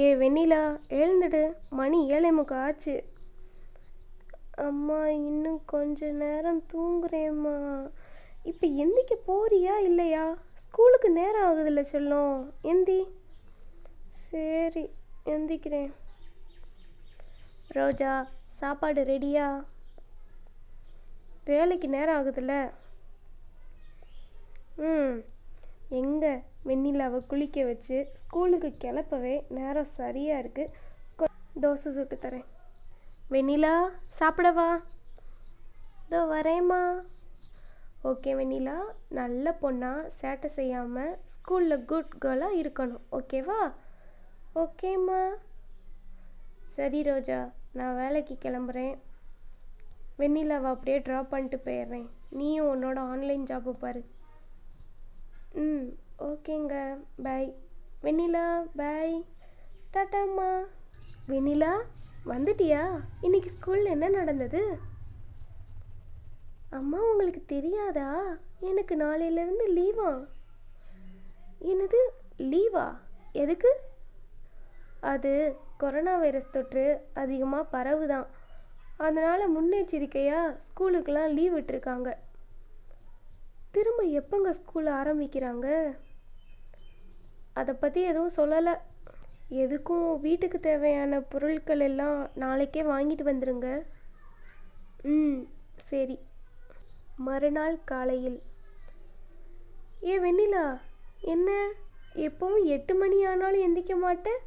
ஏ வெண்ணிலா எழுந்துடு. மணி ஏழை முக்கம் ஆச்சு. அம்மா இன்னும் கொஞ்ச நேரம் தூங்குறேம்மா. இப்போ எந்திக்க போறியா இல்லையா? ஸ்கூலுக்கு நேரம் ஆகுதுல்ல சொல்லும். எந்தி? சரி எந்திக்கிறேன். ரோஜா சாப்பாடு ரெடியா? வேலைக்கு நேரம் ஆகுதுல்ல? ம் எங்கே? வெண்ணிலாவை குளிக்க வச்சு ஸ்கூலுக்கு கிளப்பவே நேரம் சரியாக இருக்குது தோசை சுட்டு தரேன். வெண்ணிலா சாப்பிடவா? இதோ வரேம்மா. ஓகே வெண்ணிலா நல்ல பொண்ணாக சேட்டை செய்யாமல் ஸ்கூலில் குட் கேர்ளாக இருக்கணும். ஓகேவா ஓகேம்மா சரி ரோஜா நான் வேலைக்கு கிளம்புறேன். வெண்ணிலாவை அப்படியே ட்ராப் பண்ணிட்டு போயிடுறேன். நீயும் உன்னோட ஆன்லைன் ஜாப்பை பாரு. ம். ஓகேங்க பாய் வெண்ணிலா பை டாட்டாம்மா வெண்ணிலா வந்துட்டியா? இன்னைக்கு ஸ்கூலில் என்ன நடந்தது? அம்மா உங்களுக்கு தெரியாதா? எனக்கு நாளையிலேருந்து லீவா என்னது லீவா எதுக்கு? அது கொரோனா வைரஸ் தொற்று அதிகமாக பரவுதான். அதனால் முன்னெச்சரிக்கையாக ஸ்கூலுக்கெலாம் லீவ் விட்டுருக்காங்க. திரும்ப எப்போங்க ஸ்கூல் ஆரம்பிக்கிறாங்க? அதை பற்றி எதுவும் சொல்லலை. எதுக்கும் வீட்டுக்கு தேவையான பொருட்கள் எல்லாம் நாளைக்கே வாங்கிட்டு வந்துடுங்க ம் சரி. மறுநாள் காலையில். ஏ வெண்ணிலா என்ன? எப்பவும் எட்டு மணி ஆனாலும் எந்திரிக்க மாட்டேன்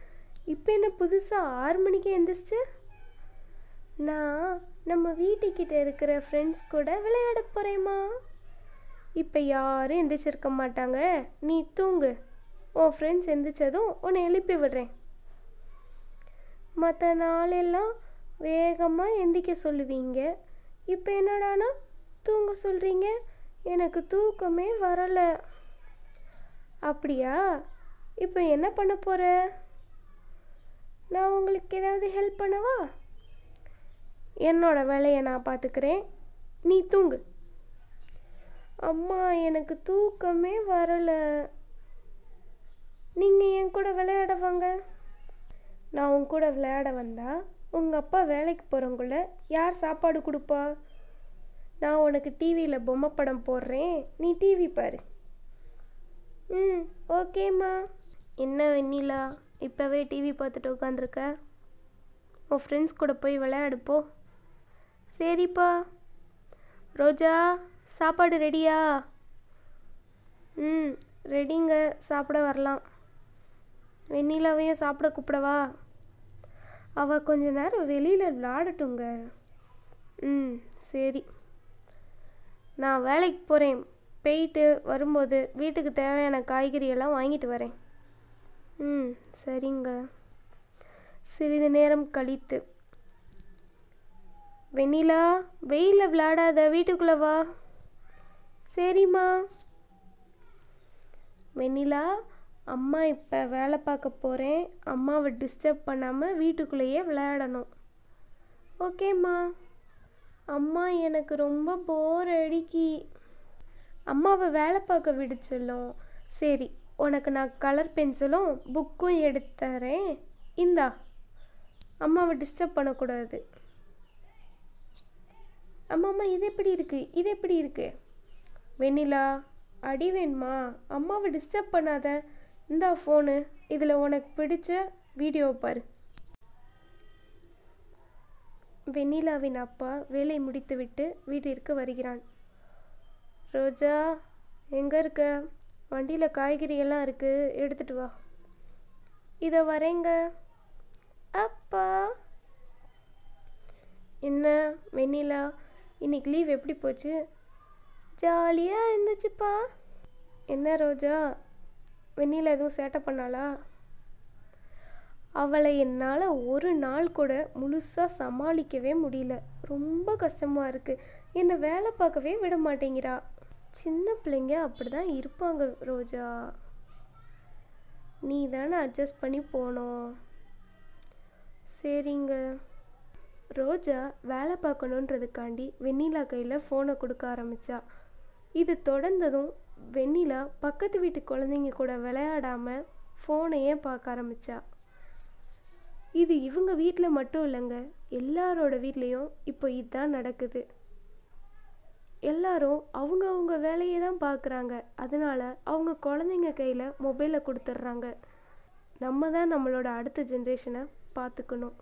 இப்போ என்ன புதுசாக ஆறு மணிக்கே எந்திரிச்சு? நான் நம்ம வீட்டுக்கிட்ட இருக்கிற ஃப்ரெண்ட்ஸ் கூட விளையாட போகிறேம்மா இப்போ யாரும் எந்திரிச்சிருக்க மாட்டாங்க. நீ தூங்கு. உன் ஃப்ரெண்ட்ஸ் எந்திரிச்சதும் உன்னை எழுப்பி விடுறேன். மற்ற நாளெல்லாம் வேகமாக எந்திக்க சொல்லுவீங்க. இப்போ என்னடானா தூங்க சொல்கிறீங்க எனக்கு தூக்கமே வரலை. அப்படியா? இப்போ என்ன பண்ண போகிற நான் உங்களுக்கு ஏதாவது ஹெல்ப் பண்ணவா? என்னோட வேலையை நான் பார்த்துக்கிறேன் நீ தூங்கு. அம்மா எனக்கு தூக்கமே வரலை. நீங்கள் என் கூட விளையாட வாங்க நான் உன் கூட விளையாட வந்தா உங்கள் அப்பா வேலைக்கு போகிறவங்கள யார் சாப்பாடு கொடுப்பா? நான் உனக்கு டிவியில் பொம்மை படம் போடுறேன். நீ டிவி பாரு. ம் ஓகேம்மா என்ன வெண்ணிலா இப்போவே டிவி பார்த்துட்டு உட்காந்துருக்க உன் ஃப்ரெண்ட்ஸ் கூட போய் விளையாடுப்போ சரிப்பா. ரோஜா சாப்பாடு ரெடியா ம் ரெடிங்க சாப்பிட வரலாம். வெண்ணிலாவையும் சாப்பிட கூப்பிடவா? அவள் கொஞ்ச நேரம் வெளியில் விளாடட்டுங்க ம் சரி. நான் வேலைக்கு போகிறேன் போயிட்டு வரும்போது வீட்டுக்கு தேவையான காய்கறியெல்லாம் வாங்கிட்டு வரேன். ம் சரிங்க. சிறிது நேரம் கழித்து. வெண்ணிலா வெயிலில் விளையாடாத வீட்டுக்குள்ளே வா. சரிம்மா. வெண்ணிலா அம்மா இப்போ வேலை பார்க்க போகிறேன் அம்மாவை டிஸ்டர்ப் பண்ணாமல் வீட்டுக்குள்ளேயே விளையாடணும். ஓகேம்மா அம்மா எனக்கு ரொம்ப போர் அடிக்கி. அம்மாவை வேலை பார்க்க விட சொல்லும். சரி உனக்கு நான் கலர் பென்சிலும் புக்கும் எடுத்து தரேன். இந்தா. அம்மாவை டிஸ்டர்ப் பண்ணக்கூடாது. அம்மா அம்மா இது எப்படி இருக்குது இது எப்படி இருக்குது வெண்ணிலா அடி வேணுமா? அம்மாவை டிஸ்டர்ப் பண்ணாத. இந்தா ஃபோனு. இதில் உனக்கு பிடிச்ச வீடியோ பார். வெண்ணிலாவின் அப்பா வேலை முடித்துவிட்டு வீட்டிற்கு வருகிறான். ரோஜா எங்கே இருக்க? வண்டியில் காய்கறியெல்லாம் இருக்குது எடுத்துட்டு வா. இதை வரேங்க. அப்பா. என்ன வெண்ணிலா இன்னைக்கு லீவ் எப்படி போச்சு? ஜாலியாக இருந்துச்சுப்பா. என்ன ரோஜா வெண்ணிலா எதுவும் சேட்டை பண்ணாளா? அவளை என்னால் ஒரு நாள் கூட முழுசாக சமாளிக்கவே முடியல. ரொம்ப கஷ்டமாக இருக்குது என்னை வேலை பார்க்கவே விட மாட்டேங்கிறா. சின்ன பிள்ளைங்க அப்படி தான் இருப்பாங்க ரோஜா. நீ தானே அட்ஜஸ்ட் பண்ணி போனோம். சரிங்க. ரோஜா வேலை பார்க்கணுன்றதுக்காண்டி வெண்ணிலா கையில் ஃபோனை கொடுக்க ஆரம்பிச்சா. இது தொடர்ந்ததும் வெண்ணிலா பக்கத்து வீட்டு குழந்தைங்க கூட விளையாடாமல் ஃபோனையே பார்க்க ஆரம்பிச்சா. இது இவங்க வீட்டில் மட்டும் இல்லைங்க எல்லாரோட வீட்லேயும் இப்போ இதுதான் நடக்குது. எல்லாரும் அவங்க அவங்க வேலையை தான் பார்க்குறாங்க. அதனால அவங்க குழந்தைங்க கையில் மொபைலை கொடுத்துட்றாங்க. நம்ம தான் நம்மளோட அடுத்த ஜென்ரேஷனை பார்த்துக்கணும்.